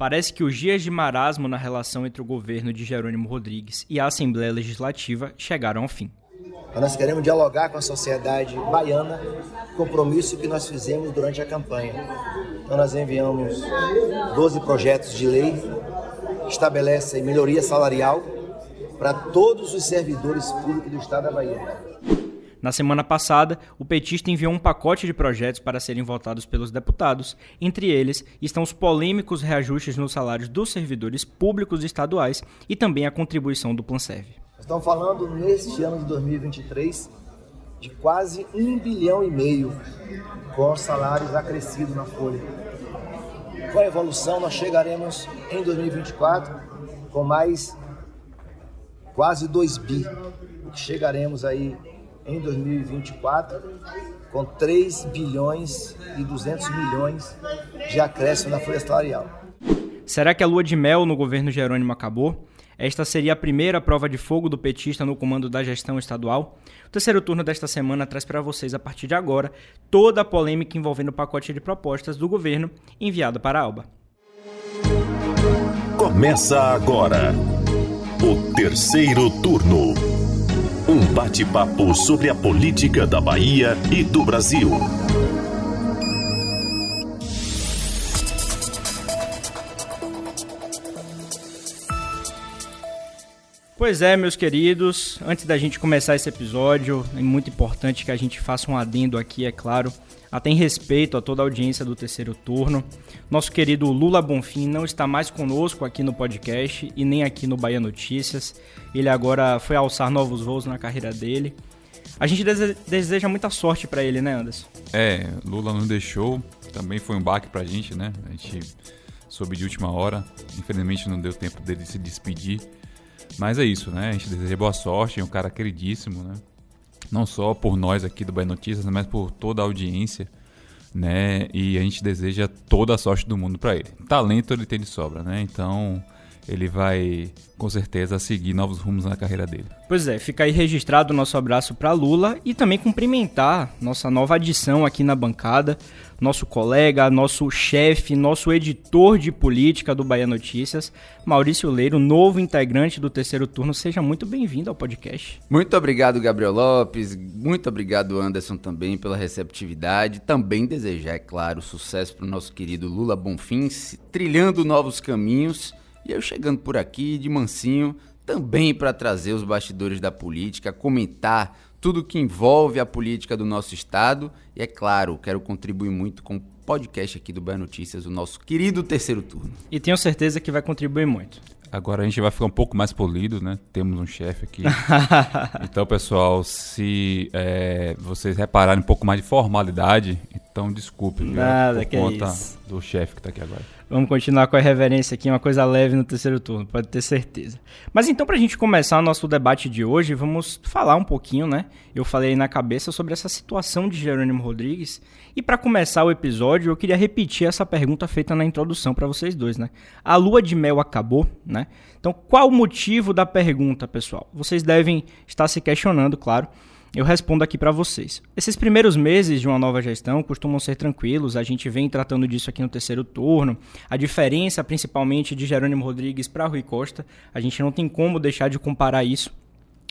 Parece que os dias de marasmo na relação entre o governo de Jerônimo Rodrigues e a Assembleia Legislativa chegaram ao fim. Nós queremos dialogar com a sociedade baiana, compromisso que nós fizemos durante a campanha. Então nós enviamos 12 projetos de lei que estabelecem melhoria salarial para todos os servidores públicos do Estado da Bahia. Na semana passada, o petista enviou um pacote de projetos para serem votados pelos deputados. Entre eles estão os polêmicos reajustes nos salários dos servidores públicos estaduais e também a contribuição do Planserv. Estamos falando neste ano de 2023 de quase um bilhão e meio com os salários acrescidos na folha. Com a evolução, nós chegaremos em 2024 com mais quase 2 bi. Chegaremos aí em 2024 com 3 bilhões e 200 milhões de acréscimo na folha salarial. Será que a lua de mel no governo Jerônimo acabou? Esta seria a primeira prova de fogo do petista no comando da gestão estadual. O terceiro turno desta semana traz para vocês, a partir de agora, toda a polêmica envolvendo o pacote de propostas do governo enviado para a Alba. Começa agora o terceiro turno. Um bate-papo sobre a política da Bahia e do Brasil. Pois é, meus queridos, antes da gente começar esse episódio, é muito importante que a gente faça um adendo aqui, é claro, até em respeito a toda a audiência do terceiro turno. Nosso querido Lula Bonfim não está mais conosco aqui no podcast e nem aqui no Bahia Notícias. Ele agora foi alçar novos voos na carreira dele. A gente deseja muita sorte para ele, né, Anderson? É, Lula não deixou, também foi um baque pra gente, né? A gente soube de última hora, infelizmente não deu tempo dele se despedir. Mas é isso, né? A gente deseja boa sorte, é um cara queridíssimo, né? Não só por nós aqui do Bahia Notícias, mas por toda a audiência né? E a gente deseja toda a sorte do mundo para ele. Talento ele tem de sobra, né? Então ele vai com certeza seguir novos rumos na carreira dele. Pois é, fica aí registrado o nosso abraço para Lula e também cumprimentar nossa nova adição aqui na bancada, nosso colega, nosso chefe, nosso editor de política do Bahia Notícias, Maurício Leiro, novo integrante do terceiro turno. Seja muito bem-vindo ao podcast. Muito obrigado, Gabriel Lopes. Muito obrigado, Anderson, também pela receptividade. Também desejar, é claro, sucesso para o nosso querido Lula Bonfim, trilhando novos caminhos. E eu chegando por aqui de mansinho, também para trazer os bastidores da política, comentar tudo que envolve a política do nosso estado. E é claro, quero contribuir muito com o podcast aqui do Bahia Notícias, o nosso querido terceiro turno. E tenho certeza que vai contribuir muito. Agora a gente vai ficar um pouco mais polido, né? Temos um chefe aqui. então, pessoal, se é, vocês repararem um pouco mais de formalidade, então desculpe, Nada, viu? Por que conta é isso. do chefe que está aqui agora. Vamos continuar com a reverência aqui, uma coisa leve no terceiro turno, pode ter certeza. Mas então, para a gente começar nosso debate de hoje, vamos falar um pouquinho, né? Eu falei na cabeça sobre essa situação de Jerônimo Rodrigues. E para começar o episódio, eu queria repetir essa pergunta feita na introdução para vocês dois, né? A lua de mel acabou, né? Então, qual o motivo da pergunta, pessoal? Vocês devem estar se questionando, claro. Eu respondo aqui para vocês. Esses primeiros meses de uma nova gestão costumam ser tranquilos, a gente vem tratando disso aqui no terceiro turno. A diferença, principalmente, de Jerônimo Rodrigues para Rui Costa, a gente não tem como deixar de comparar isso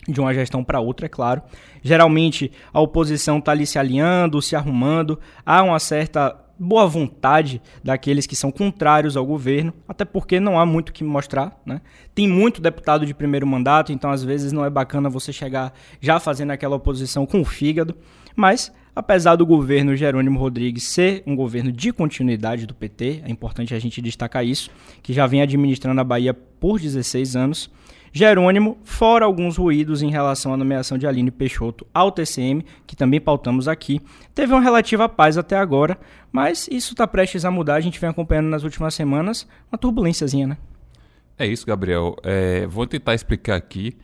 de uma gestão para outra, é claro. Geralmente a oposição está ali se alinhando, se arrumando, há uma certa boa vontade daqueles que são contrários ao governo, até porque não há muito o que mostrar, né? Tem muito deputado de primeiro mandato, então às vezes não é bacana você chegar já fazendo aquela oposição com o fígado, mas apesar do governo Jerônimo Rodrigues ser um governo de continuidade do PT, é importante a gente destacar isso, que já vem administrando a Bahia por 16 anos, Jerônimo, fora alguns ruídos em relação à nomeação de Aline Peixoto ao TCM, que também pautamos aqui, teve uma relativa paz até agora, mas isso está prestes a mudar, a gente vem acompanhando nas últimas semanas uma turbulênciazinha, né? É isso, Gabriel. É, vou tentar explicar aqui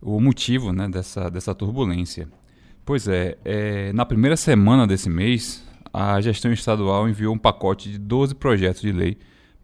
o motivo né, dessa, dessa turbulência. Pois é, é, na primeira semana desse mês, a gestão estadual enviou um pacote de 12 projetos de lei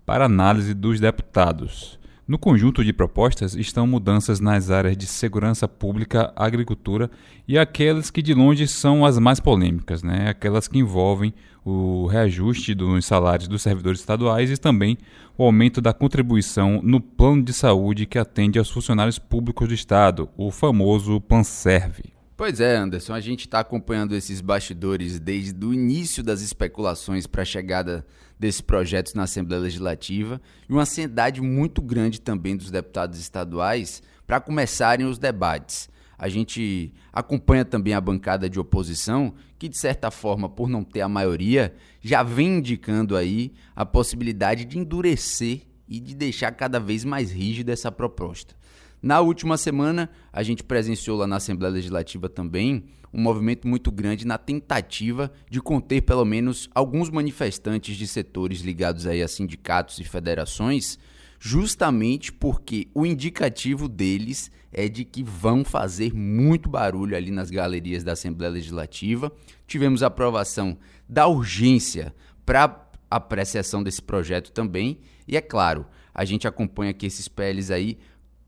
para análise dos deputados. No conjunto de propostas estão mudanças nas áreas de segurança pública, agricultura e aquelas que de longe são as mais polêmicas, né? aquelas que envolvem o reajuste dos salários dos servidores estaduais e também o aumento da contribuição no plano de saúde que atende aos funcionários públicos do Estado, o famoso PANSERV. Pois é, Anderson, a gente está acompanhando esses bastidores desde o início das especulações para a chegada desses projetos na Assembleia Legislativa e uma ansiedade muito grande também dos deputados estaduais para começarem os debates. A gente acompanha também a bancada de oposição, que de certa forma, por não ter a maioria, já vem indicando aí a possibilidade de endurecer e de deixar cada vez mais rígida essa proposta. Na última semana, a gente presenciou lá na Assembleia Legislativa também um movimento muito grande na tentativa de conter pelo menos alguns manifestantes de setores ligados aí a sindicatos e federações, justamente porque o indicativo deles é de que vão fazer muito barulho ali nas galerias da Assembleia Legislativa. Tivemos aprovação da urgência para apreciação desse projeto também, e é claro, a gente acompanha que esses PLs aí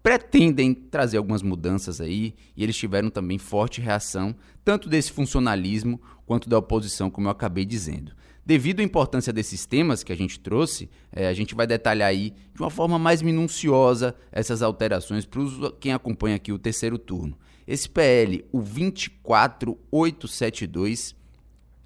pretendem trazer algumas mudanças aí, e eles tiveram também forte reação, tanto desse funcionalismo quanto da oposição, como eu acabei dizendo. Devido à importância desses temas que a gente trouxe, é, a gente vai detalhar aí de uma forma mais minuciosa essas alterações para quem acompanha aqui o terceiro turno. Esse PL, o 24872,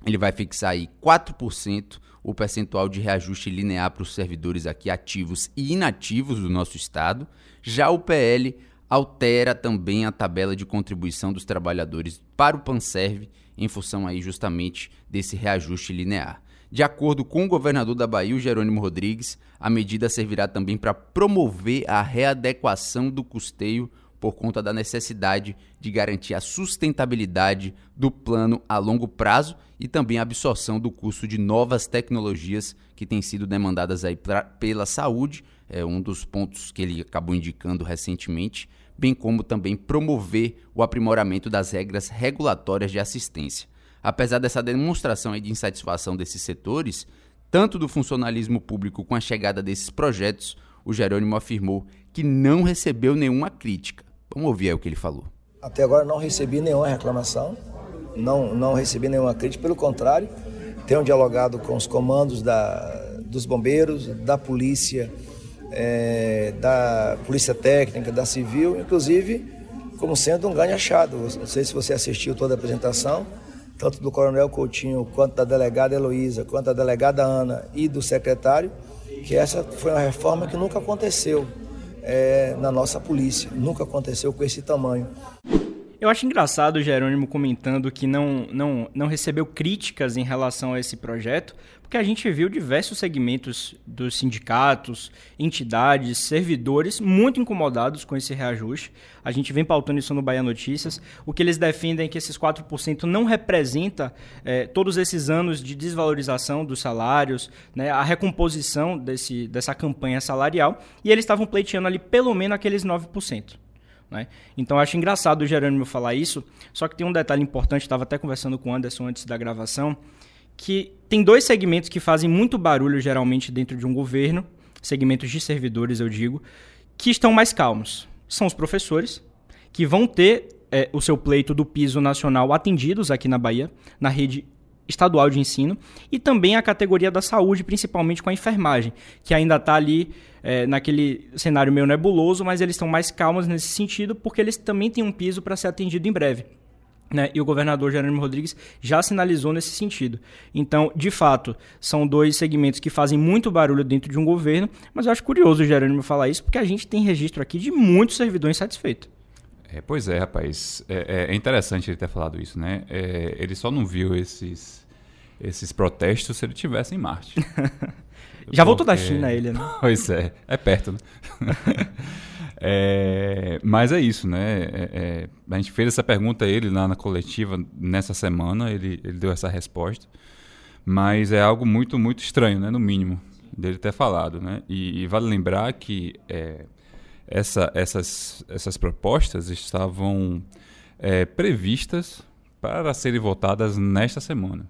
ele vai fixar aí 4% o percentual de reajuste linear para os servidores aqui ativos e inativos do nosso estado. Já o PL altera também a tabela de contribuição dos trabalhadores para o Panserv em função aí justamente desse reajuste linear. De acordo com o governador da Bahia, Jerônimo Rodrigues, a medida servirá também para promover a readequação do custeio por conta da necessidade de garantir a sustentabilidade do plano a longo prazo e também a absorção do custo de novas tecnologias que têm sido demandadas aí pra, pela saúde, é um dos pontos que ele acabou indicando recentemente, bem como também promover o aprimoramento das regras regulatórias de assistência. Apesar dessa demonstração de insatisfação desses setores, tanto do funcionalismo público com a chegada desses projetos, o Jerônimo afirmou que não recebeu nenhuma crítica. Vamos ouvir aí o que ele falou. Até agora não recebi nenhuma reclamação, não, não recebi nenhuma crítica, pelo contrário, tenho dialogado com os comandos da, dos bombeiros, da polícia, é, da polícia técnica, da civil, inclusive como sendo um ganho achado. Não sei se você assistiu toda a apresentação, tanto do Coronel Coutinho, quanto da delegada Heloísa, quanto da delegada Ana e do secretário, que essa foi uma reforma que nunca aconteceu é, na nossa polícia. Nunca aconteceu com esse tamanho. Eu acho engraçado o Jerônimo comentando que não, não, não recebeu críticas em relação a esse projeto, porque a gente viu diversos segmentos dos sindicatos, entidades, servidores muito incomodados com esse reajuste. A gente vem pautando isso no Bahia Notícias. O que eles defendem é que esses 4% não representa é, todos esses anos de desvalorização dos salários, né, a recomposição desse, dessa campanha salarial, e eles estavam pleiteando ali pelo menos aqueles 9%. Né? Então acho engraçado o Jerônimo falar isso, só que tem um detalhe importante, estava até conversando com o Anderson antes da gravação, que tem dois segmentos que fazem muito barulho geralmente dentro de um governo, segmentos de servidores eu digo, que estão mais calmos. São os professores, que vão ter é, o seu pleito do piso nacional atendidos aqui na Bahia, na rede estadual de ensino, e também a categoria da saúde, principalmente com a enfermagem, que ainda está ali é, naquele cenário meio nebuloso, mas eles estão mais calmos nesse sentido, porque eles também têm um piso para ser atendido em breve. Né? E o governador Jerônimo Rodrigues já sinalizou nesse sentido. Então, de fato, são dois segmentos que fazem muito barulho dentro de um governo, mas eu acho curioso o Jerônimo falar isso, porque a gente tem registro aqui de muitos servidores insatisfeitos. É, pois é, rapaz. É, é, interessante ele ter falado isso, né? É, ele só não viu esses, esses protestos se ele tivesse em Marte. Já voltou da China ele, né? Pois é, é perto, né? é, mas é isso, né? É, é, a gente fez essa pergunta a ele lá na coletiva nessa semana, ele, ele deu essa resposta. Mas é algo muito, muito estranho, né? No mínimo, dele ter falado, né? E, e vale lembrar que é, essa, essas, essas propostas estavam é, previstas para serem votadas nesta semana.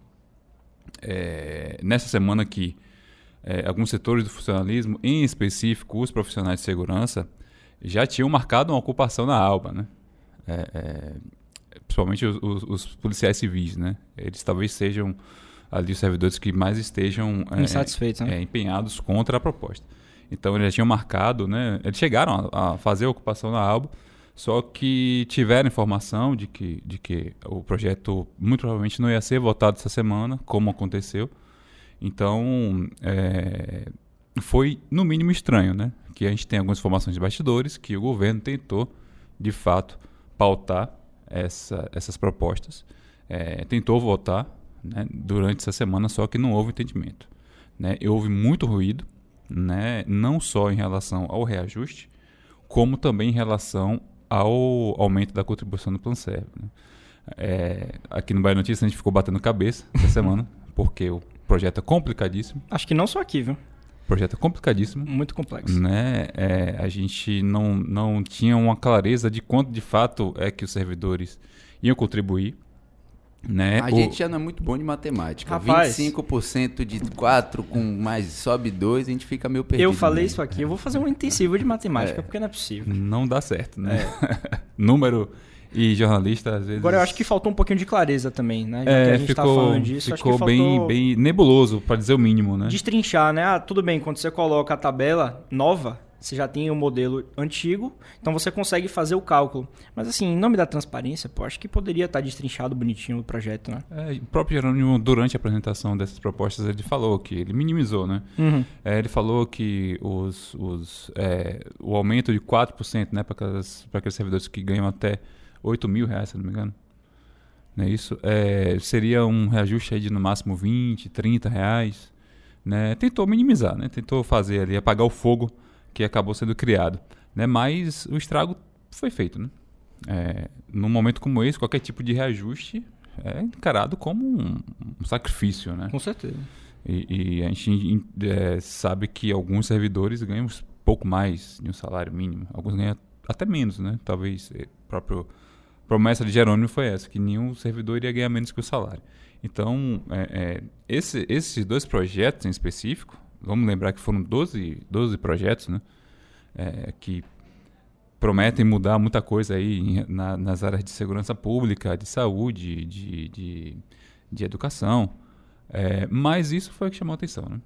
É, nessa semana que é, alguns setores do funcionalismo, em específico os profissionais de segurança, já tinham marcado uma ocupação na ALBA, né? É, é, principalmente os, os, os, policiais civis, né? Eles talvez sejam ali os servidores que mais estejam é, Insatisfeitos, né? é, empenhados contra a proposta. Então eles já tinham marcado, né? Eles chegaram a, a fazer a ocupação na Albo, só que tiveram informação de que, de que o projeto muito provavelmente não ia ser votado essa semana, como aconteceu. Então, é, foi no mínimo estranho, né? Que a gente tem algumas informações de bastidores que o governo tentou, de fato, pautar essa, essas propostas, é, tentou votar né, durante essa semana, só que não houve entendimento. Né? E houve muito ruído, né, não só em relação ao reajuste, como também em relação ao aumento da contribuição do Plano Serve. Né? É, aqui no Bahia Notícias a gente ficou batendo cabeça essa semana, porque o projeto é complicadíssimo. Acho que não só aqui, viu? O projeto é complicadíssimo. Muito complexo. Né? É, a gente não, não tinha uma clareza de quanto de fato é que os servidores iam contribuir. Né? A O- gente já não é muito bom de matemática. Rapaz. 25% de 4 com mais sobe 2, a gente fica meio perdido. Eu falei né? isso aqui, eu vou fazer um intensivo de matemática, porque não é possível. Não dá certo, né? Número e jornalista, às vezes. Agora eu acho que faltou um pouquinho de clareza também, né? Já que é, a gente tá ficou, falando disso, acho que ficou bem, faltou bem nebuloso, para dizer o mínimo, né? destrinchar, né? Ah, tudo bem, quando você coloca a tabela nova, você já tem o modelo antigo, então você consegue fazer o cálculo. Mas assim, em nome da transparência, pô, acho que poderia estar destrinchado bonitinho o projeto, né? É, o próprio Jerônimo, durante a apresentação dessas propostas, ele falou que ele minimizou, né? Uhum. É, ele falou que os, os, é, o aumento de 4% né, para aqueles servidores que ganham até 8 mil reais, se não me engano, não é isso? É, seria um reajuste aí de no máximo 20, 30 reais. Né? Tentou minimizar, né? tentou fazer ali, apagar o fogo que acabou sendo criado. Né? Mas o estrago foi feito. Né? É, num momento como esse, qualquer tipo de reajuste é encarado como um, um sacrifício. Né? Com certeza. E, e a gente é, sabe que alguns servidores ganham um pouco mais de um salário mínimo. Alguns ganham até menos, né? Talvez é, a própria promessa de Jerônimo foi essa, que nenhum servidor iria ganhar menos que o salário. Então, é, é, esse- esses dois projetos em específico, vamos lembrar que foram 12, 12 projetos, né? É, que prometem mudar muita coisa aí na- nas áreas de segurança pública, de saúde, de, de, de educação. É, mas isso foi o que chamou a atenção, né?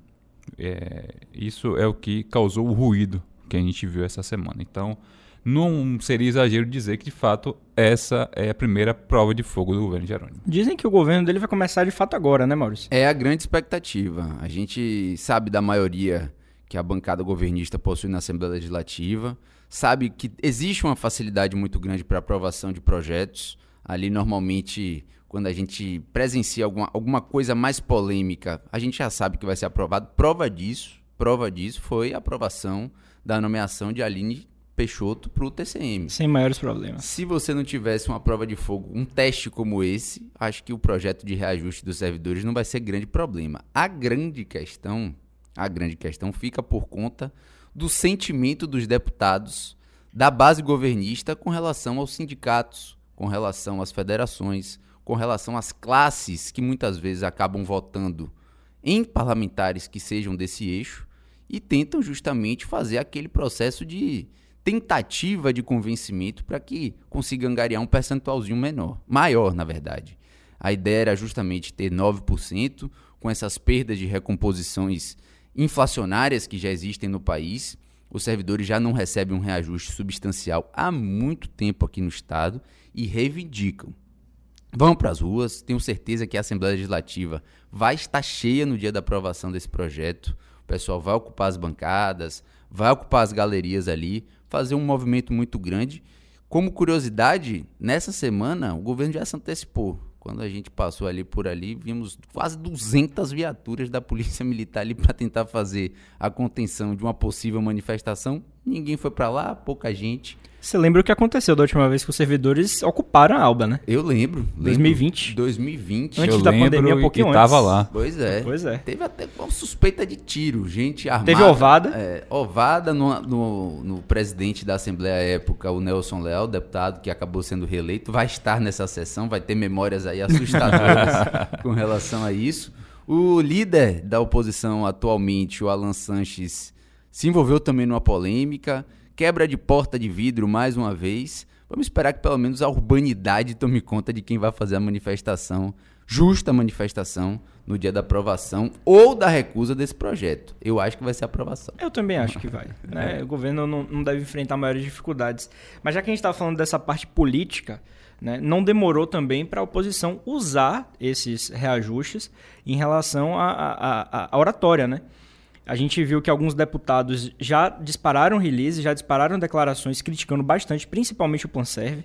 É, isso é o que causou o ruído que a gente viu essa semana. Então, não seria exagero dizer que, de fato, essa é a primeira prova de fogo do governo Jerônimo. Dizem que o governo dele vai começar de fato agora, né, Maurício? É a grande expectativa. A gente sabe da maioria que a bancada governista possui na Assembleia Legislativa, sabe que existe uma facilidade muito grande para aprovação de projetos. Ali, normalmente, quando a gente presencia alguma, alguma coisa mais polêmica, a gente já sabe que vai ser aprovado. Prova disso, prova disso foi a aprovação da nomeação de Aline Peixoto para o TCM. Sem maiores problemas. Se você não tivesse uma prova de fogo, um teste como esse, acho que o projeto de reajuste dos servidores não vai ser grande problema. A grande questão, a grande questão fica por conta do sentimento dos deputados da base governista com relação aos sindicatos, com relação às federações, com relação às classes que muitas vezes acabam votando em parlamentares que sejam desse eixo e tentam justamente fazer aquele processo de tentativa de convencimento para que consiga angariar um percentualzinho menor, maior, na verdade. A ideia era justamente ter 9% com essas perdas de recomposições inflacionárias que já existem no país. Os servidores já não recebem um reajuste substancial há muito tempo aqui no estado e reivindicam Vão para as ruas, tenho certeza que a Assembleia Legislativa vai estar cheia no dia da aprovação desse projeto. O pessoal vai ocupar as bancadas, vai ocupar as galerias ali, fazer um movimento muito grande. Como curiosidade, nessa semana o governo já se antecipou. Quando a gente passou ali por ali, vimos quase 200 viaturas da Polícia Militar ali para tentar fazer a contenção de uma possível manifestação. Ninguém foi para lá, pouca gente. Você lembra o que aconteceu da última vez que os servidores ocuparam a Alba, né? Eu lembro. lembro. 2020. 2020. Antes Eu da lembro pandemia, um e- pouquinho e tava antes. lá. Pois é. Pois é. Teve até uma suspeita de tiro, gente armada. Teve ovada. É, ovada no, no, no presidente da Assembleia à época, o Nelson Leal, deputado que acabou sendo reeleito, vai estar nessa sessão, vai ter memórias aí assustadoras com relação a isso. O líder da oposição atualmente, o Alan Sanches, se envolveu também numa polêmica, quebra de porta de vidro mais uma vez. Vamos esperar que pelo menos a urbanidade tome conta de quem vai fazer a manifestação justa manifestação no dia da aprovação ou da recusa desse projeto. Eu acho que vai ser aprovação. Eu também acho que vai. Né? O governo não, não deve enfrentar maiores dificuldades. Mas já que a gente está falando dessa parte política, né, não demorou também para a oposição usar esses reajustes em relação à oratória. Né? A gente viu que alguns deputados já dispararam release, já dispararam declarações criticando bastante, principalmente o PlanServe.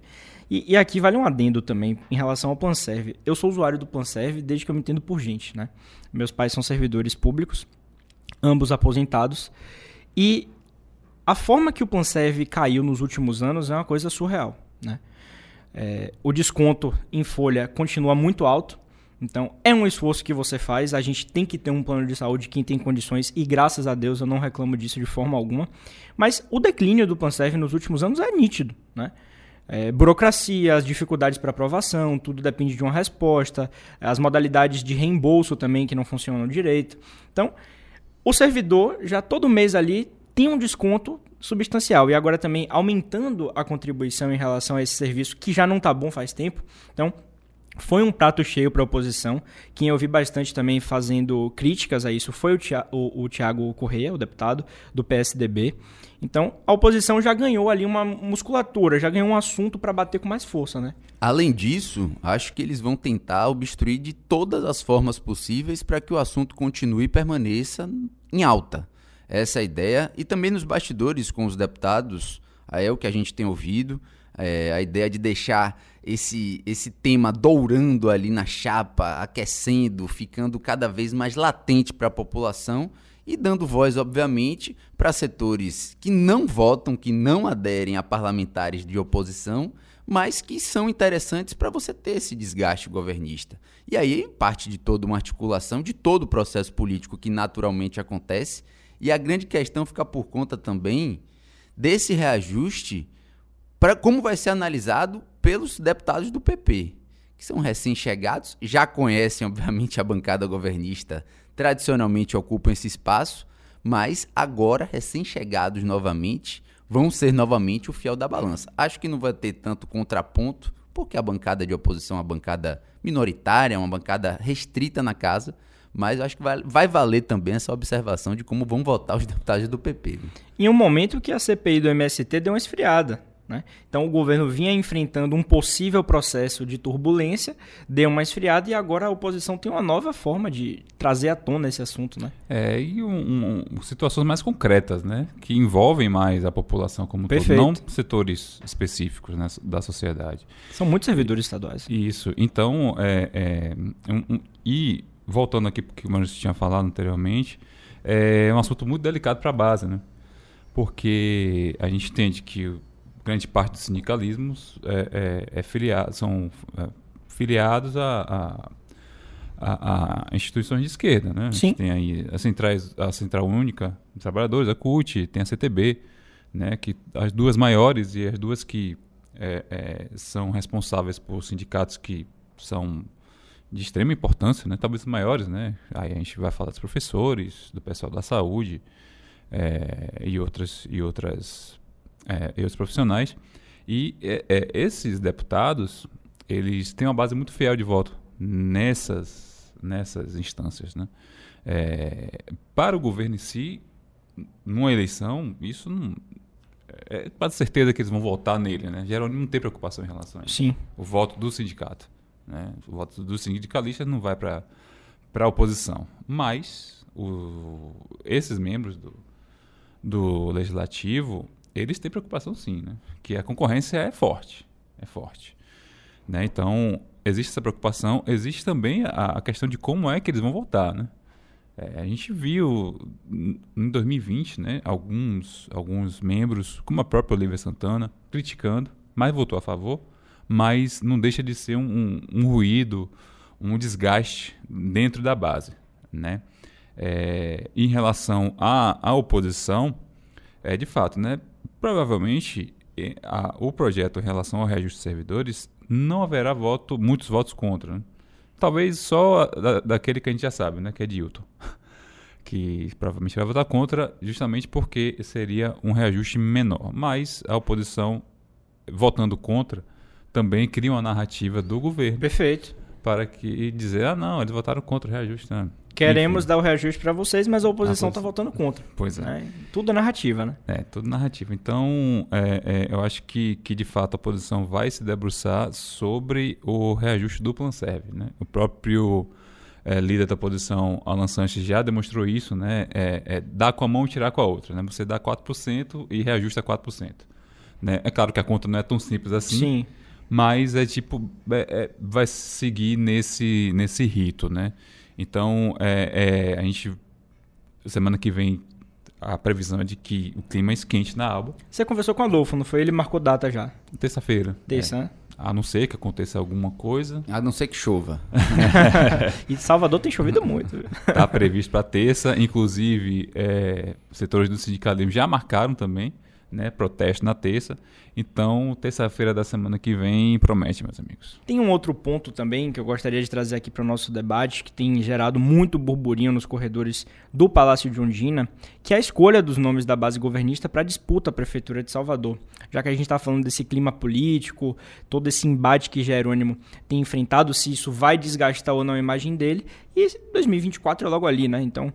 E, e, aqui vale um adendo também em relação ao PlanServe. Eu sou usuário do PlanServe desde que eu me entendo por gente, né? Meus pais são servidores públicos, ambos aposentados. E a forma que o PlanServe caiu nos últimos anos é uma coisa surreal, né? É, o desconto em folha continua muito alto. Então, é um esforço que você faz. A gente tem que ter um plano de saúde quem tem condições, e graças a Deus eu não reclamo disso de forma alguma. Mas o declínio do PlanServe nos últimos anos é nítido. Né? É, burocracia, as dificuldades para aprovação, tudo depende de uma resposta, as modalidades de reembolso também que não funcionam direito. Então, o servidor já todo mês ali tem um desconto substancial e agora também aumentando a contribuição em relação a esse serviço que já não está bom faz tempo. Então, foi um prato cheio para a oposição. Quem eu vi bastante também fazendo críticas a isso foi o, Tia, o, o Tiago Correia, o deputado do PSDB. Então, a oposição já ganhou ali uma musculatura, já ganhou um assunto para bater com mais força, né? Além disso, acho que eles vão tentar obstruir de todas as formas possíveis para que o assunto continue e permaneça em alta. Essa é a ideia. E também nos bastidores com os deputados, é o que a gente tem ouvido, é a ideia de deixar esse, esse tema dourando ali na chapa, aquecendo, ficando cada vez mais latente para a população e dando voz, obviamente, para setores que não votam, que não aderem a parlamentares de oposição, mas que são interessantes para você ter esse desgaste governista. E aí parte de toda uma articulação, de todo o processo político que naturalmente acontece, e a grande questão fica por conta também desse reajuste para como vai ser analisado pelos deputados do PP, que são recém-chegados, já conhecem, obviamente, a bancada governista tradicionalmente ocupam esse espaço, mas agora, recém-chegados novamente, vão ser novamente o fiel da balança. Acho que não vai ter tanto contraponto, porque a bancada de oposição é uma bancada minoritária, é uma bancada restrita na casa, mas acho que vai, vai valer também essa observação de como vão votar os deputados do PP. Em um momento que a CPI do MST deu uma esfriada. Né? Então o governo vinha enfrentando um possível processo de turbulência, deu uma esfriada e agora a oposição tem uma nova forma de trazer à tona esse assunto. Né? É, e um, um, situações mais concretas, né? que envolvem mais a população como Perfeito. todo, não setores específicos né, da sociedade. São muitos servidores estaduais. Isso. Então, é, é um, e voltando aqui para o que o Maurício tinha falado anteriormente, é um assunto muito delicado para a base, né? porque a gente entende que grande parte dos sindicalismos é, é, é filiado, são é, filiados a, a, a, a, instituições de esquerda. Né? Sim. tem aí a, centrais, a Central Única dos Trabalhadores, a CUT, tem a CTB, né? que as duas maiores e as duas que é, é, são responsáveis por sindicatos que são de extrema importância, né? talvez os maiores. Né? Aí a gente vai falar dos professores, do pessoal da saúde é, e, outras, e outras é, e os profissionais. E é, é, esses deputados, eles têm uma base muito fiel de voto nessas, nessas instâncias. Né? É, para o governo em si, numa eleição, isso não. É quase certeza que eles vão votar nele, né? Geralmente não tem preocupação em relação a isso. Sim. O voto do sindicato. Né? O voto do sindicalista não vai para a oposição. Mas o, esses membros do, do legislativo, eles têm preocupação sim, né? Que a concorrência é forte, é forte. Né? Então, existe essa preocupação, existe também a, a questão de como é que eles vão votar, né? É, a gente viu em 2020, né, alguns, alguns membros, como a própria Olivia Santana, criticando, mas votou a favor, mas não deixa de ser um, um, um ruído, um desgaste dentro da base. Né? É, em relação à, à oposição, é de fato, né? Provavelmente a, o projeto em relação ao reajuste de servidores não haverá voto, muitos votos contra. Né? Talvez só da, daquele que a gente já sabe, né? que é Dilton. que provavelmente vai votar contra, justamente porque seria um reajuste menor. Mas a oposição, votando contra, também cria uma narrativa do governo. Perfeito. para que dizer, ah, não, eles votaram contra o reajuste. Né? Queremos Enfim. dar o reajuste para vocês, mas a oposição está votando contra. Pois é. Né? Tudo é narrativa, né? É, tudo narrativa. Então, é, é, eu acho que, que, de fato, a oposição vai se debruçar sobre o reajuste do Plan Serve. Né? O próprio é, líder da oposição, Alan Sanches, já demonstrou isso, né? É, é dar com a mão e tirar com a outra. Né? Você dá 4% e reajusta 4%. Né? É claro que a conta não é tão simples assim. Sim. Mas é tipo, é, vai seguir nesse, nesse rito, né? Então, é, é, a gente. Semana que vem, a previsão é de que o clima é esquente na Alba. Você conversou com o Adolfo, não foi? Ele marcou data já. Terça-feira. Terça, é. né? A não ser que aconteça alguma coisa. A não ser que chova. e Salvador tem chovido muito. Está previsto para terça. Inclusive, é, setores do sindicalismo já marcaram também né, protesto na terça. Então, terça-feira da semana que vem promete, meus amigos. Tem um outro ponto também que eu gostaria de trazer aqui para o nosso debate, que tem gerado muito burburinho nos corredores do Palácio de Ondina, que é a escolha dos nomes da base governista para disputa à Prefeitura de Salvador. Já que a gente está falando desse clima político, todo esse embate que Jerônimo tem enfrentado, se isso vai desgastar ou não a imagem dele, e 2024 é logo ali, né? Então,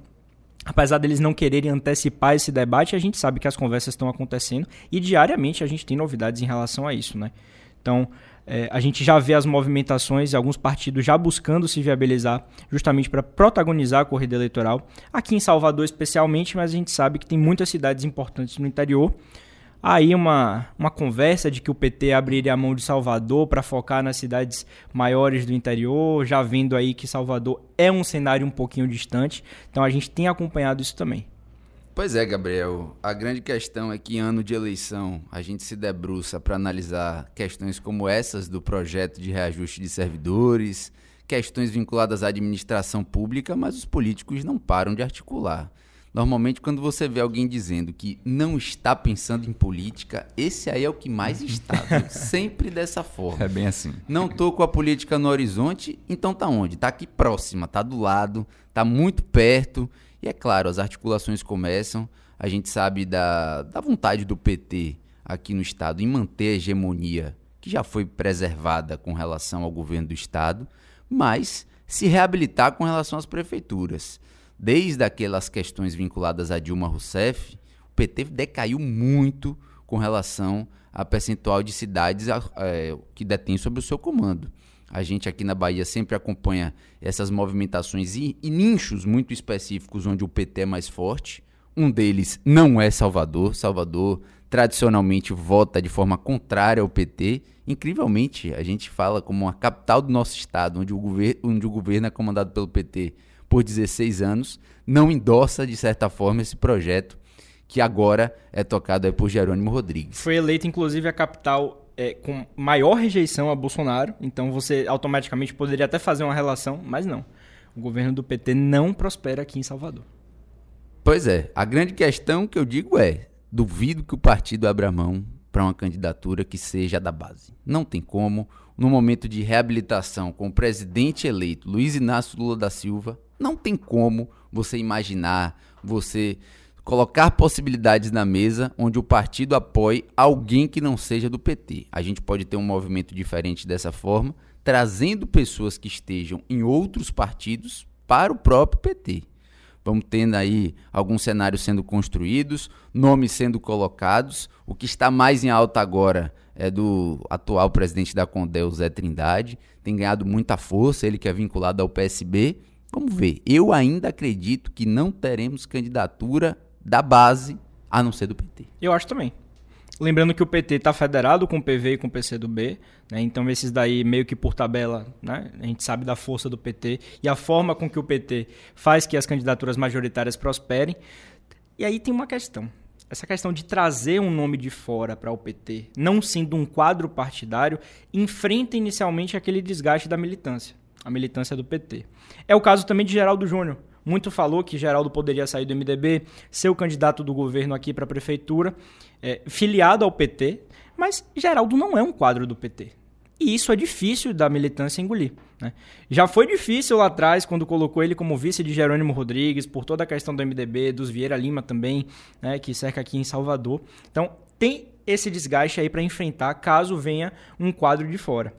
Apesar deles não quererem antecipar esse debate, a gente sabe que as conversas estão acontecendo e diariamente a gente tem novidades em relação a isso, né? Então, é, a gente já vê as movimentações e alguns partidos já buscando se viabilizar justamente para protagonizar a corrida eleitoral. Aqui em Salvador, especialmente, mas a gente sabe que tem muitas cidades importantes no interior aí uma, uma conversa de que o PT abriria a mão de Salvador para focar nas cidades maiores do interior, já vendo aí que Salvador é um cenário um pouquinho distante. Então a gente tem acompanhado isso também. Pois é, Gabriel. A grande questão é que ano de eleição a gente se debruça para analisar questões como essas do projeto de reajuste de servidores, questões vinculadas à administração pública, mas os políticos não param de articular. Normalmente, quando você vê alguém dizendo que não está pensando em política, esse aí é o que mais está. Viu? Sempre dessa forma. É bem assim. Não tô com a política no horizonte, então tá onde? Tá aqui próxima, tá do lado, tá muito perto. E é claro, as articulações começam. A gente sabe da, da vontade do PT aqui no Estado em manter a hegemonia que já foi preservada com relação ao governo do Estado, mas se reabilitar com relação às prefeituras desde aquelas questões vinculadas a Dilma Rousseff, o PT decaiu muito com relação a percentual de cidades é, que detém sob o seu comando. A gente aqui na Bahia sempre acompanha essas movimentações e, e nichos muito específicos onde o PT é mais forte. Um deles não é Salvador. Salvador tradicionalmente vota de forma contrária ao PT. Incrivelmente, a gente fala como uma capital do nosso estado, onde o, onde o governo é comandado pelo PT por 16 anos, não endossa, de certa forma, esse projeto que agora é tocado por Jerônimo Rodrigues. Foi eleita, inclusive, a capital é, com maior rejeição a Bolsonaro, então você automaticamente poderia até fazer uma relação, mas não. O governo do PT não prospera aqui em Salvador. Pois é, a grande questão que eu digo é: duvido que o partido abra mão para uma candidatura que seja da base. Não tem como, no momento de reabilitação com o presidente eleito Luiz Inácio Lula da Silva, não tem como você imaginar, você colocar possibilidades na mesa onde o partido apoie alguém que não seja do PT. A gente pode ter um movimento diferente dessa forma, trazendo pessoas que estejam em outros partidos para o próprio PT. Vamos tendo aí alguns cenários sendo construídos, nomes sendo colocados. O que está mais em alta agora é do atual presidente da Condel, Zé Trindade. Tem ganhado muita força, ele que é vinculado ao PSB. Vamos ver. Eu ainda acredito que não teremos candidatura da base, a não ser do PT. Eu acho também. Lembrando que o PT está federado com o PV e com o PCdoB, né? então esses daí meio que por tabela, né? a gente sabe da força do PT e a forma com que o PT faz que as candidaturas majoritárias prosperem. E aí tem uma questão. Essa questão de trazer um nome de fora para o PT, não sendo um quadro partidário, enfrenta inicialmente aquele desgaste da militância a militância do PT. É o caso também de Geraldo Júnior. Muito falou que Geraldo poderia sair do MDB, ser o candidato do governo aqui para a prefeitura, é, filiado ao PT, mas Geraldo não é um quadro do PT. E isso é difícil da militância engolir. Né? Já foi difícil lá atrás, quando colocou ele como vice de Jerônimo Rodrigues, por toda a questão do MDB, dos Vieira Lima também, né, que cerca aqui em Salvador. Então, tem esse desgaste aí para enfrentar caso venha um quadro de fora.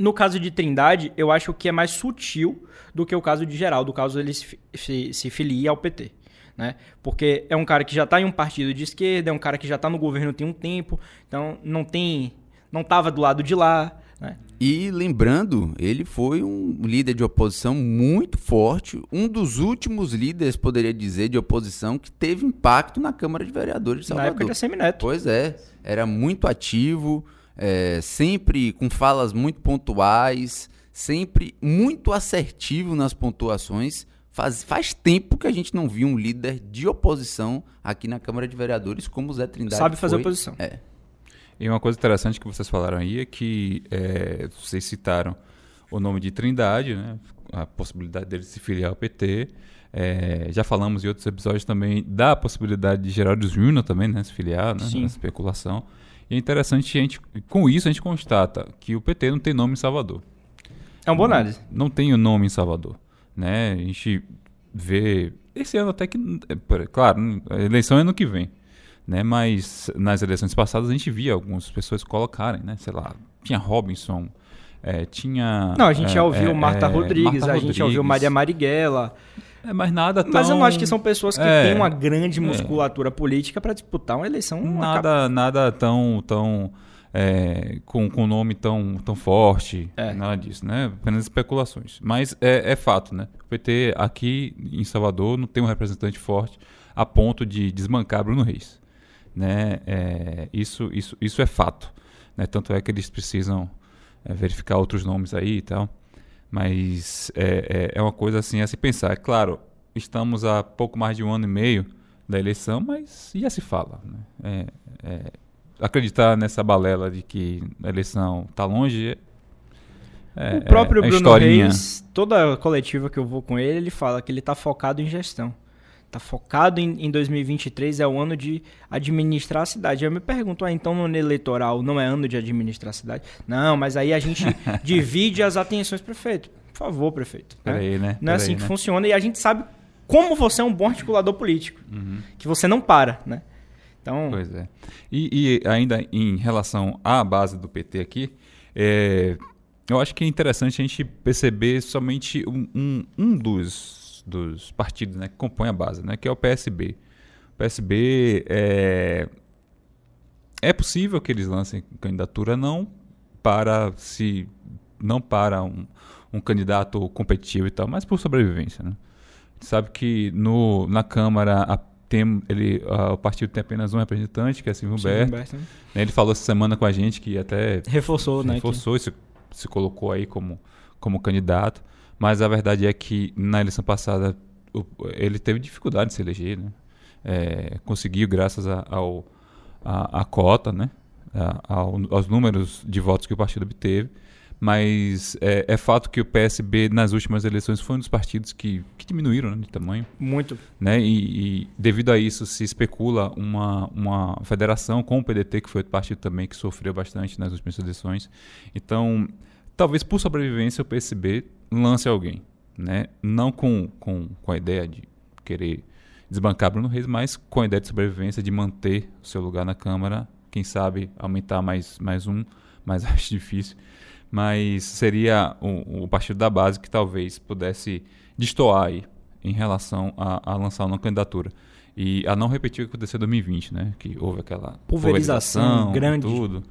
No caso de Trindade, eu acho que é mais sutil do que o caso de Geraldo, caso ele se, se, se filie ao PT. Né? Porque é um cara que já está em um partido de esquerda, é um cara que já está no governo tem um tempo, então não tem, não estava do lado de lá. Né? E lembrando, ele foi um líder de oposição muito forte, um dos últimos líderes, poderia dizer, de oposição que teve impacto na Câmara de Vereadores de Salvador. Na época de Semineto. Pois é, era muito ativo, é, sempre com falas muito pontuais, sempre muito assertivo nas pontuações. Faz, faz tempo que a gente não viu um líder de oposição aqui na Câmara de Vereadores como o Zé Trindade. Sabe fazer foi. oposição. É. E uma coisa interessante que vocês falaram aí é que é, vocês citaram o nome de Trindade, né? a possibilidade dele se filiar ao PT. É, já falamos em outros episódios também da possibilidade de Geraldo Júnior também né? se filiar, né? Sim. na especulação. E é interessante, a gente, com isso a gente constata que o PT não tem nome em Salvador. É uma boa análise. Não tem o nome em Salvador. Né? A gente vê. Esse ano até que. é, Claro, a eleição é ano que vem. Né? Mas nas eleições passadas a gente via algumas pessoas colocarem, né? Sei lá, tinha Robinson, é, tinha. Não, a gente é, já ouviu é, Marta é, Rodrigues, Marta a gente já ouviu. Maria Marighella. É, mas nada tão. Mas eu não acho que são pessoas que É. têm uma grande musculatura política para disputar uma eleição. Nada, nada tão, tão é, com, com nome tão, tão forte, É. nada disso, né? Apenas especulações. Mas é, é fato, né? O PT aqui em Salvador não tem um representante forte a ponto de desmancar Bruno Reis, né? É, isso, isso, isso é fato, né? Tanto é que eles precisam é, verificar outros nomes aí e tal. Mas é, é, é uma coisa assim a se pensar. É claro, estamos há pouco mais de um ano e meio da eleição, mas já se fala. Né? É, é, acreditar nessa balela de que a eleição está longe. É, o próprio é, é Bruno. Reis, toda coletiva que eu vou com ele, ele fala que ele está focado em gestão. Está focado em, em 2023, é o ano de administrar a cidade. Eu me pergunto, ah, então no ano eleitoral não é ano de administrar a cidade? Não, mas aí a gente divide as atenções, prefeito. Por favor, prefeito. né? Peraí, né? Não é assim que né? funciona e a gente sabe como você é um bom articulador político. Que você não para, né? Então, Pois é. E, e ainda em relação à base do PT aqui, é, eu acho que é interessante a gente perceber somente um, um, um dos, dos partidos né, que compõem a base, né, que é o PSB. O PSB é, é possível que eles lancem candidatura não para se não para um, um candidato competitivo e tal, mas por sobrevivência, né? A gente sabe que no, na Câmara a, tem, ele, a- o partido tem apenas um representante, que é Silvio Humberto. Humberto, né? né? Ele falou essa semana com a gente que até reforçou, né? que- reforçou se, se colocou aí como, como candidato. Mas a verdade é que na eleição passada o- ele teve dificuldade de se eleger, né? É, conseguiu graças a, ao, a, a cota, né? A- ao- aos números de votos que o partido obteve. Mas é, é fato que o PSB nas últimas eleições foi um dos partidos que, que diminuíram né, de tamanho Muito. né? E, e devido a isso se especula uma, uma federação com o PDT, que foi outro partido também que sofreu bastante nas últimas eleições. Então, talvez por sobrevivência o PSB lance alguém, né? Não com, com, com a ideia de querer desbancar Bruno Reis, mas com a ideia de sobrevivência, de manter o seu lugar na Câmara, quem sabe aumentar mais, mais um, mas acho difícil. Mas seria o, o partido da base que talvez pudesse destoar aí em relação a, a lançar uma candidatura. E a não repetir o que aconteceu em 2020, né? Que houve aquela Pulverização grande. tudo,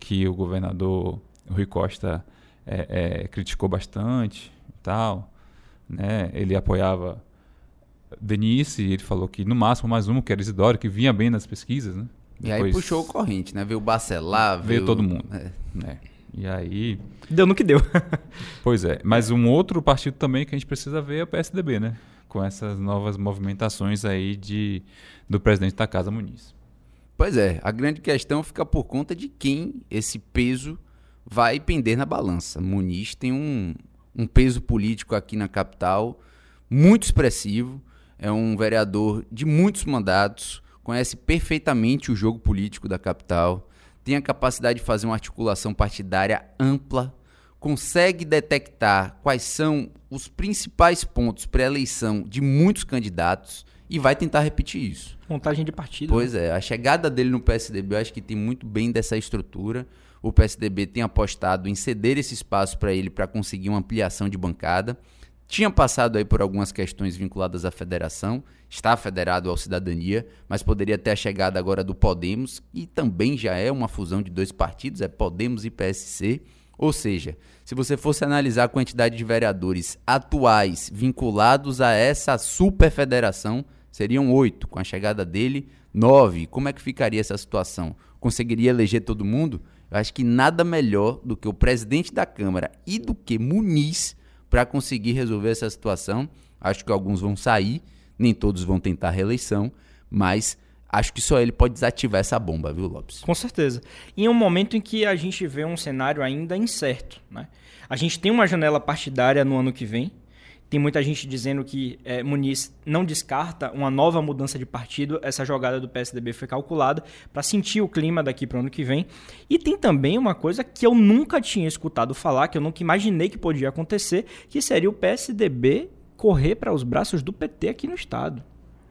que o governador Rui Costa é, é, criticou bastante e tal, né? Ele apoiava Denise, ele falou que no máximo mais um, que era Isidoro, que vinha bem nas pesquisas, né? E aí Depois puxou o corrente, né? Veio o Bacelar, Veio todo mundo. É. né? E aí, Deu no que deu. pois é. Mas um outro partido também que a gente precisa ver é o PSDB, né? Com essas novas movimentações aí de, do presidente da Casa Muniz. Pois é, a grande questão fica por conta de quem esse peso vai pender na balança. Muniz tem um, um peso político aqui na capital muito expressivo, é um vereador de muitos mandatos, conhece perfeitamente o jogo político da capital, tem a capacidade de fazer uma articulação partidária ampla, consegue detectar quais são os principais pontos para eleição de muitos candidatos e vai tentar repetir isso. Montagem de partido. Pois né? é, a chegada dele no PSDB eu acho que tem muito bem dessa estrutura. O PSDB tem apostado em ceder esse espaço para ele para conseguir uma ampliação de bancada. Tinha passado aí por algumas questões vinculadas à federação, está federado ao cidadania, mas poderia ter a chegada agora do Podemos, e também já é uma fusão de dois partidos, é Podemos e PSC. Ou seja, se você fosse analisar a quantidade de vereadores atuais vinculados a essa superfederação, seriam oito. Com a chegada dele, nove. Como é que ficaria essa situação? Conseguiria eleger todo mundo? Eu acho que nada melhor do que o presidente da Câmara e do que Muniz para conseguir resolver essa situação. Acho que alguns vão sair, nem todos vão tentar reeleição, mas acho que só ele pode desativar essa bomba, viu, Lopes? Com certeza. Em um momento em que a gente vê um cenário ainda incerto, né? A gente tem uma janela partidária no ano que vem, tem muita gente dizendo que é, Muniz não descarta uma nova mudança de partido. Essa jogada do PSDB foi calculada para sentir o clima daqui para o ano que vem. E tem também uma coisa que eu nunca tinha escutado falar, que eu nunca imaginei que podia acontecer, que seria o PSDB correr para os braços do PT aqui no estado.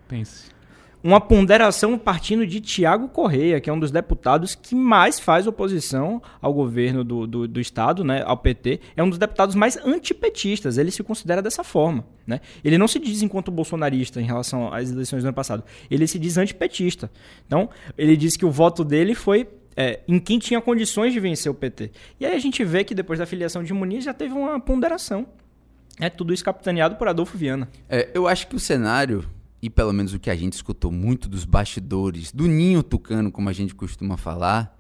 Pense uma ponderação partindo de Tiago Correia, que é um dos deputados que mais faz oposição ao governo do, do, do, Estado, né, ao PT. É um dos deputados mais antipetistas, ele se considera dessa forma. Né? Ele não se diz enquanto bolsonarista em relação às eleições do ano passado, ele se diz antipetista. Então, ele diz que o voto dele foi é, em quem tinha condições de vencer o PT. E aí a gente vê que depois da filiação de Muniz já teve uma ponderação. É tudo isso capitaneado por Adolfo Viana. É, eu acho que o cenário e pelo menos o que a gente escutou muito dos bastidores, do ninho tucano, como a gente costuma falar,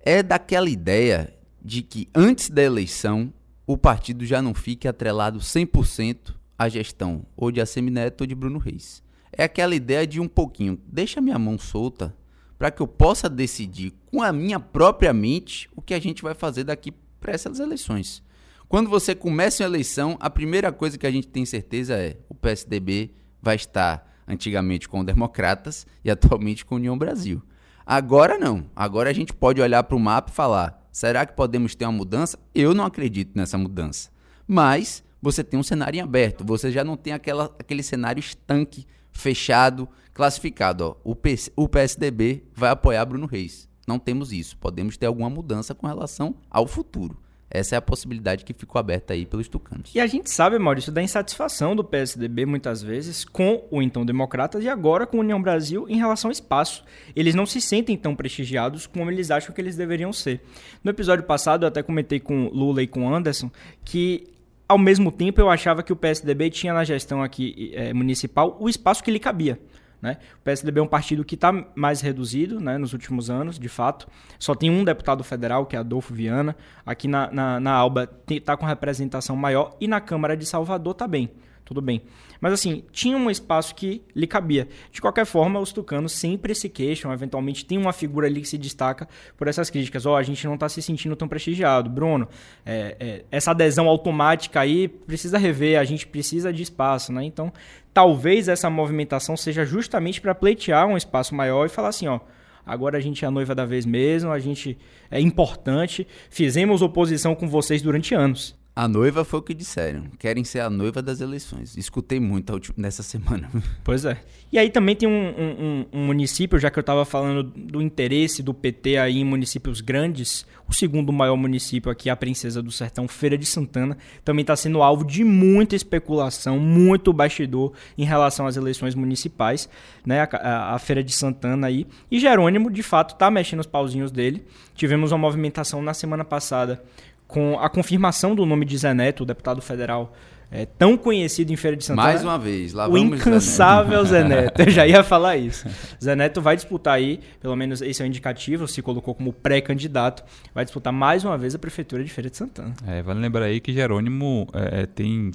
é daquela ideia de que antes da eleição o partido já não fique atrelado 100% à gestão ou de Assemineto ou de Bruno Reis. É aquela ideia de um pouquinho, deixa minha mão solta para que eu possa decidir com a minha própria mente o que a gente vai fazer daqui para essas eleições. Quando você começa uma eleição, a primeira coisa que a gente tem certeza é o PSDB vai estar antigamente com Democratas e atualmente com União Brasil. Agora não. Agora a gente pode olhar para o mapa e falar: será que podemos ter uma mudança? Eu não acredito nessa mudança. Mas você tem um cenário em aberto, você já não tem aquela, aquele cenário estanque, fechado, classificado. Ó. O, PC, o PSDB vai apoiar Bruno Reis. Não temos isso. Podemos ter alguma mudança com relação ao futuro. Essa é a possibilidade que ficou aberta aí pelos tucanos. E a gente sabe, Maurício, da insatisfação do PSDB muitas vezes com o então Democratas e agora com a União Brasil em relação ao espaço. Eles não se sentem tão prestigiados como eles acham que eles deveriam ser. No episódio passado eu até comentei com Lula e com Anderson que ao mesmo tempo eu achava que o PSDB tinha na gestão aqui é, municipal o espaço que lhe cabia. Né? O PSDB é um partido que está mais reduzido né, nos últimos anos, de fato. Só tem um deputado federal, que é Adolfo Viana. Aqui na, na, na Alba está com representação maior e na Câmara de Salvador está bem tudo bem. Mas assim, tinha um espaço que lhe cabia. De qualquer forma, os tucanos sempre se queixam, eventualmente tem uma figura ali que se destaca por essas críticas. Ó, oh, a gente não está se sentindo tão prestigiado. Bruno, é, é, essa adesão automática aí precisa rever, a gente precisa de espaço, né? Então, talvez essa movimentação seja justamente para pleitear um espaço maior e falar assim, ó, agora a gente é a noiva da vez mesmo, a gente é importante, fizemos oposição com vocês durante anos. A noiva foi o que disseram. Querem ser a noiva das eleições. Escutei muito nessa semana. Pois é. E aí também tem um, um, um município, já que eu estava falando do interesse do PT aí em municípios grandes, o segundo maior município aqui, a Princesa do Sertão, Feira de Santana, também está sendo alvo de muita especulação, muito bastidor em relação às eleições municipais, né? A, a, a Feira de Santana aí. E Jerônimo, de fato, está mexendo os pauzinhos dele. Tivemos uma movimentação na semana passada com a confirmação do nome de Zé Neto, o deputado federal é, tão conhecido em Feira de Santana. Mais uma vez, lá o incansável Zé Neto. Zé Neto. Eu já ia falar isso. Zé Neto vai disputar aí, pelo menos esse é o indicativo, se colocou como pré-candidato, vai disputar mais uma vez a prefeitura de Feira de Santana. É, vale lembrar aí que Jerônimo é, é tem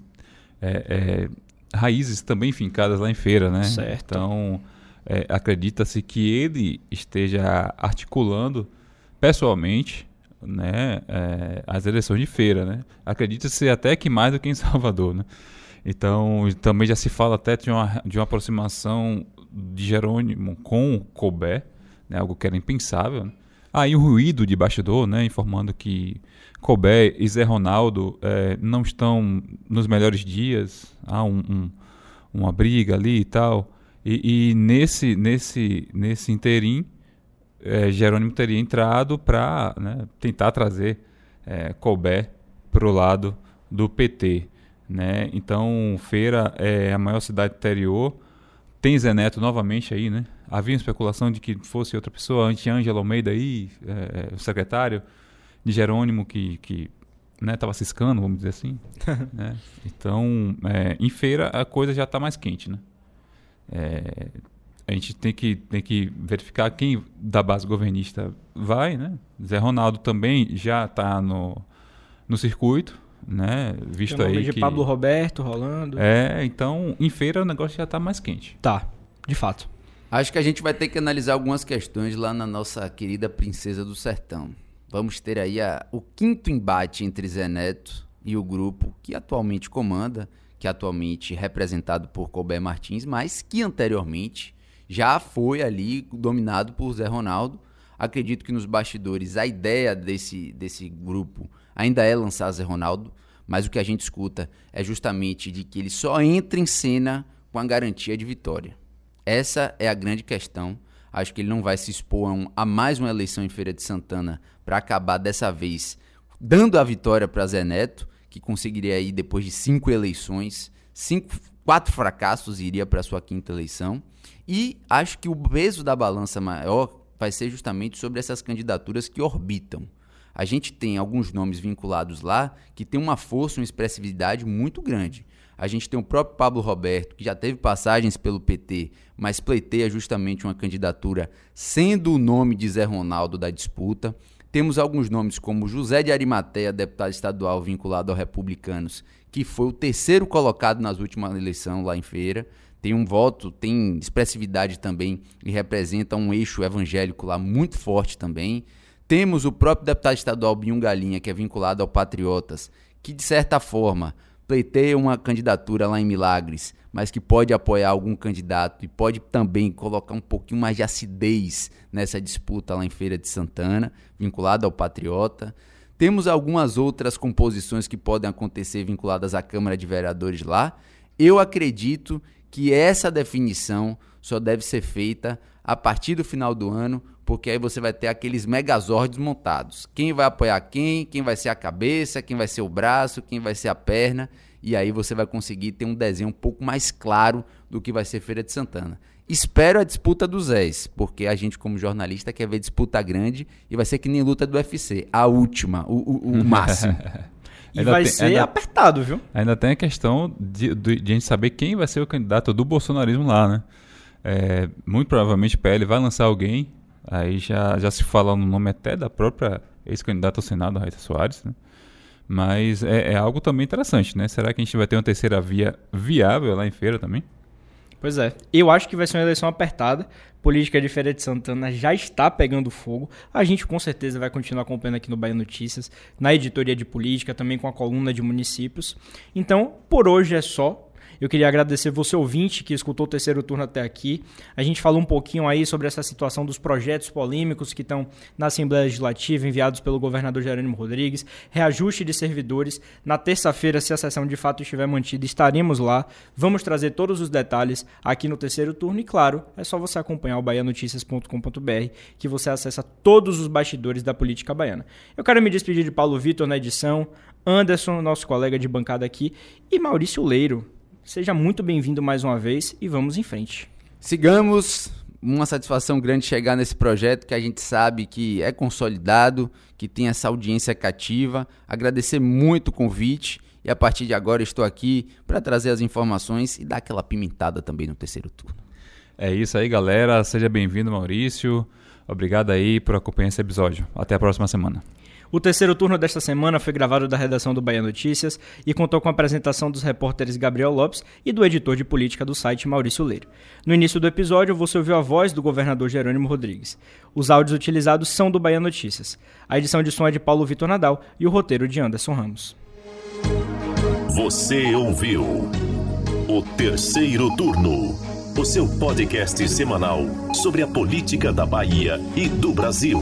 é, é, raízes também fincadas lá em Feira, né? Certo. Então, acredita-se que ele esteja articulando pessoalmente né, é, as eleições de feira. Né? Acredita-se até que mais do que em Salvador. Né? Então, também já se fala até de uma, de uma aproximação de Jerônimo com o Colbert, né, algo que era impensável. Né? aí um ruído de bastidor, né, informando que Colbert e Zé Ronaldo é, não estão nos melhores dias, há um, um, uma briga ali e tal. E, e nesse, nesse, nesse interim, é, Jerônimo teria entrado para né, tentar trazer é, Colbert para o lado do PT. Né? Então, Feira é a maior cidade interior. Tem Zé Neto novamente aí, né? Havia especulação de que fosse outra pessoa, antes Ângelo Almeida aí, é, é, o secretário de Jerônimo, que, que estava né, ciscando, vamos dizer assim. né? Então, é, em feira a coisa já está mais quente, né? É, a gente tem que, tem que verificar quem da base governista vai, né? Zé Ronaldo também já está no, no circuito, né? Visto Tem o nome aí de que... Pablo Roberto rolando. É, então em feira o negócio já está mais quente. Tá, de fato. Acho que a gente vai ter que analisar algumas questões lá na nossa querida Princesa do Sertão. Vamos ter aí a, o quinto embate entre Zé Neto e o grupo que atualmente comanda, que atualmente é representado por Colbert Martins, mas que anteriormente já foi ali dominado por Zé Ronaldo. Acredito que nos bastidores a ideia desse, desse grupo ainda é lançar Zé Ronaldo, mas o que a gente escuta é justamente de que ele só entra em cena com a garantia de vitória. Essa é a grande questão. Acho que ele não vai se expor a, um, a mais uma eleição em Feira de Santana para acabar dessa vez dando a vitória para Zé Neto, que conseguiria aí depois de cinco eleições, cinco, quatro fracassos iria para sua quinta eleição. E acho que o peso da balança maior vai ser justamente sobre essas candidaturas que orbitam. A gente tem alguns nomes vinculados lá que tem uma força, uma expressividade muito grande. A gente tem o próprio Pablo Roberto, que já teve passagens pelo PT, mas pleiteia justamente uma candidatura sendo o nome de Zé Ronaldo da disputa. Temos alguns nomes como José de Arimateia, deputado estadual vinculado aos republicanos, que foi o terceiro colocado nas últimas eleições lá em feira. Tem um voto, tem expressividade também e representa um eixo evangélico lá muito forte também. Temos o próprio deputado estadual Binho Galinha, que é vinculado ao Patriotas, que de certa forma pleiteia uma candidatura lá em Milagres, mas que pode apoiar algum candidato e pode também colocar um pouquinho mais de acidez nessa disputa lá em Feira de Santana, vinculado ao Patriota. Temos algumas outras composições que podem acontecer vinculadas à Câmara de Vereadores lá. Eu acredito que essa definição só deve ser feita a partir do final do ano, porque aí você vai ter aqueles megazords montados. Quem vai apoiar quem, quem vai ser a cabeça, quem vai ser o braço, quem vai ser a perna, e aí você vai conseguir ter um desenho um pouco mais claro do que vai ser Feira de Santana. Espero a disputa dos Zés, porque a gente, como jornalista, quer ver disputa grande e vai ser que nem luta do UFC, a última, o, o, o máximo. E ainda vai tem, ser ainda, apertado, viu? Ainda tem a questão de, de, de, a gente saber quem vai ser o candidato do bolsonarismo lá, né? É, muito provavelmente o PL vai lançar alguém Aí já, já se fala no nome até da própria ex-candidata ao Senado, Raíssa Soares, né? Mas é, é, algo também interessante, né? Será que a gente vai ter uma terceira via viável lá em feira também? Pois é. Eu acho que vai ser uma eleição apertada. Política de Feira de Santana já está pegando fogo. A gente com certeza vai continuar acompanhando aqui no Bahia Notícias, na editoria de política, também com a coluna de municípios. Então, por hoje é só. Eu queria agradecer você ouvinte que escutou o terceiro turno até aqui. A gente falou um pouquinho aí sobre essa situação dos projetos polêmicos que estão na Assembleia Legislativa enviados pelo governador Jerônimo Rodrigues, reajuste de servidores. Na terça-feira, se a sessão de fato estiver mantida, estaremos lá. Vamos trazer todos os detalhes aqui no terceiro turno e claro, é só você acompanhar o baianoticias.com.br que você acessa todos os bastidores da política baiana. Eu quero me despedir de Paulo Vitor na edição, Anderson, nosso colega de bancada aqui, e Maurício Leiro, Seja muito bem-vindo mais uma vez e vamos em frente. Sigamos. Uma satisfação grande chegar nesse projeto que a gente sabe que é consolidado, que tem essa audiência cativa. Agradecer muito o convite e a partir de agora estou aqui para trazer as informações e dar aquela pimentada também no terceiro turno. É isso aí, galera. Seja bem-vindo, Maurício. Obrigado aí por acompanhar esse episódio. Até a próxima semana. O terceiro turno desta semana foi gravado da redação do Bahia Notícias e contou com a apresentação dos repórteres Gabriel Lopes e do editor de política do site Maurício Leiro. No início do episódio, você ouviu a voz do governador Jerônimo Rodrigues. Os áudios utilizados são do Bahia Notícias. A edição de som é de Paulo Vitor Nadal e o roteiro de Anderson Ramos. Você ouviu o terceiro turno, o seu podcast semanal sobre a política da Bahia e do Brasil.